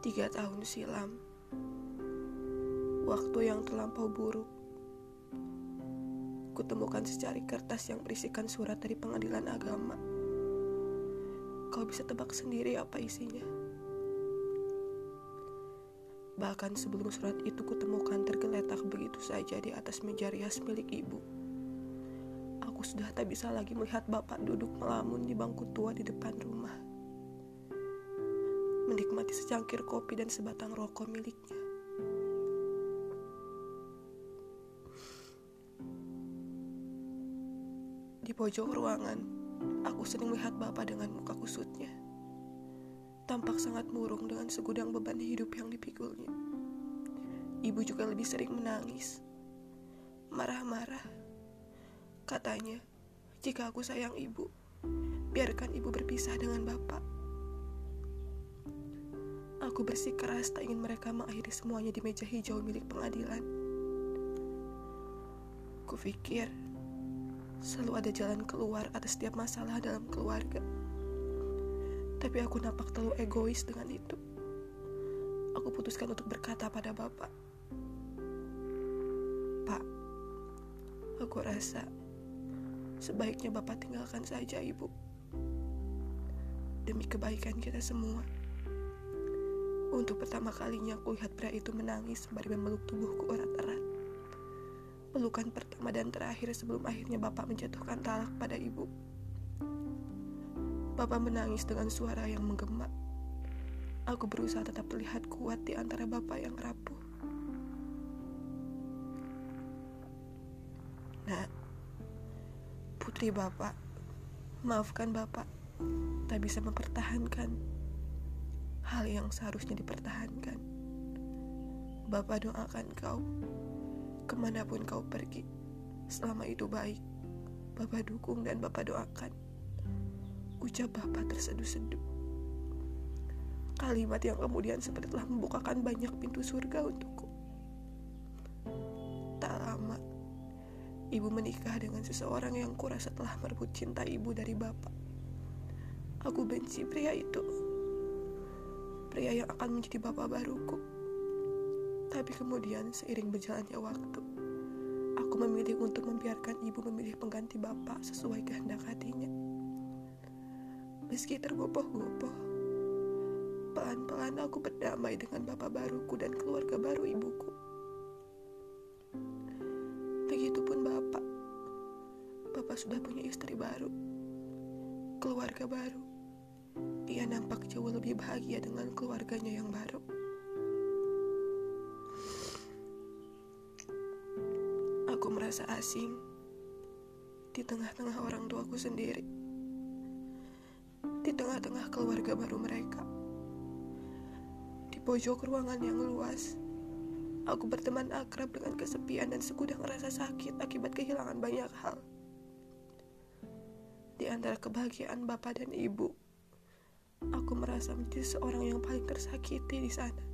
Tiga tahun silam, waktu yang terlampau buruk, kutemukan secari kertas yang berisikan surat dari pengadilan agama. Kau bisa tebak sendiri apa isinya. Bahkan sebelum surat itu kutemukan tergeletak begitu saja di atas meja rias milik ibu. Aku sudah tak bisa lagi melihat bapak duduk melamun di bangku tua di depan rumah menikmati secangkir kopi dan sebatang rokok miliknya. Di pojok ruangan, aku sering melihat bapak dengan muka kusutnya. Tampak sangat murung dengan segudang beban hidup yang dipikulnya. Ibu juga lebih sering menangis, marah-marah. Katanya, jika aku sayang ibu, biarkan ibu berpisah dengan bapak. Aku bersikeras tak ingin mereka mengakhiri semuanya di meja hijau milik pengadilan. Kupikir selalu ada jalan keluar atas setiap masalah dalam keluarga. Tapi aku nampak terlalu egois dengan itu. Aku putuskan untuk berkata pada bapak. Pak, aku rasa sebaiknya bapak tinggalkan saja ibu. Demi kebaikan kita semua. Untuk pertama kalinya aku lihat pria itu menangis sembari memeluk tubuhku erat-erat. Pelukan pertama dan terakhir sebelum akhirnya bapak menjatuhkan talak pada ibu. Bapak menangis dengan suara yang menggema. Aku berusaha tetap terlihat kuat di antara bapak yang rapuh. Nah, putri bapak, maafkan bapak, tak bisa mempertahankan hal yang seharusnya dipertahankan. Bapak doakan kau, ke mana pun kau pergi, selama itu baik. Bapak dukung dan Bapak doakan. Ucap Bapak terseduh-seduh. Kalimat yang kemudian seperti telah membukakan banyak pintu surga untukku. Tak lama, ibu menikah dengan seseorang yang kurasa telah merebut cinta ibu dari Bapak. Aku benci pria itu pria yang akan menjadi bapak baruku. Tapi kemudian seiring berjalannya waktu, aku memilih untuk membiarkan ibu memilih pengganti bapak sesuai kehendak hatinya. Meski tergopoh-gopoh, pelan-pelan aku berdamai dengan bapak baruku dan keluarga baru ibuku. Begitupun bapak. Bapak sudah punya istri baru, keluarga baru ia nampak jauh lebih bahagia dengan keluarganya yang baru. Aku merasa asing di tengah-tengah orang tuaku sendiri, di tengah-tengah keluarga baru mereka. Di pojok ruangan yang luas, aku berteman akrab dengan kesepian dan segudang rasa sakit akibat kehilangan banyak hal. Di antara kebahagiaan bapak dan ibu, aku merasa menjadi seorang yang paling tersakiti di sana.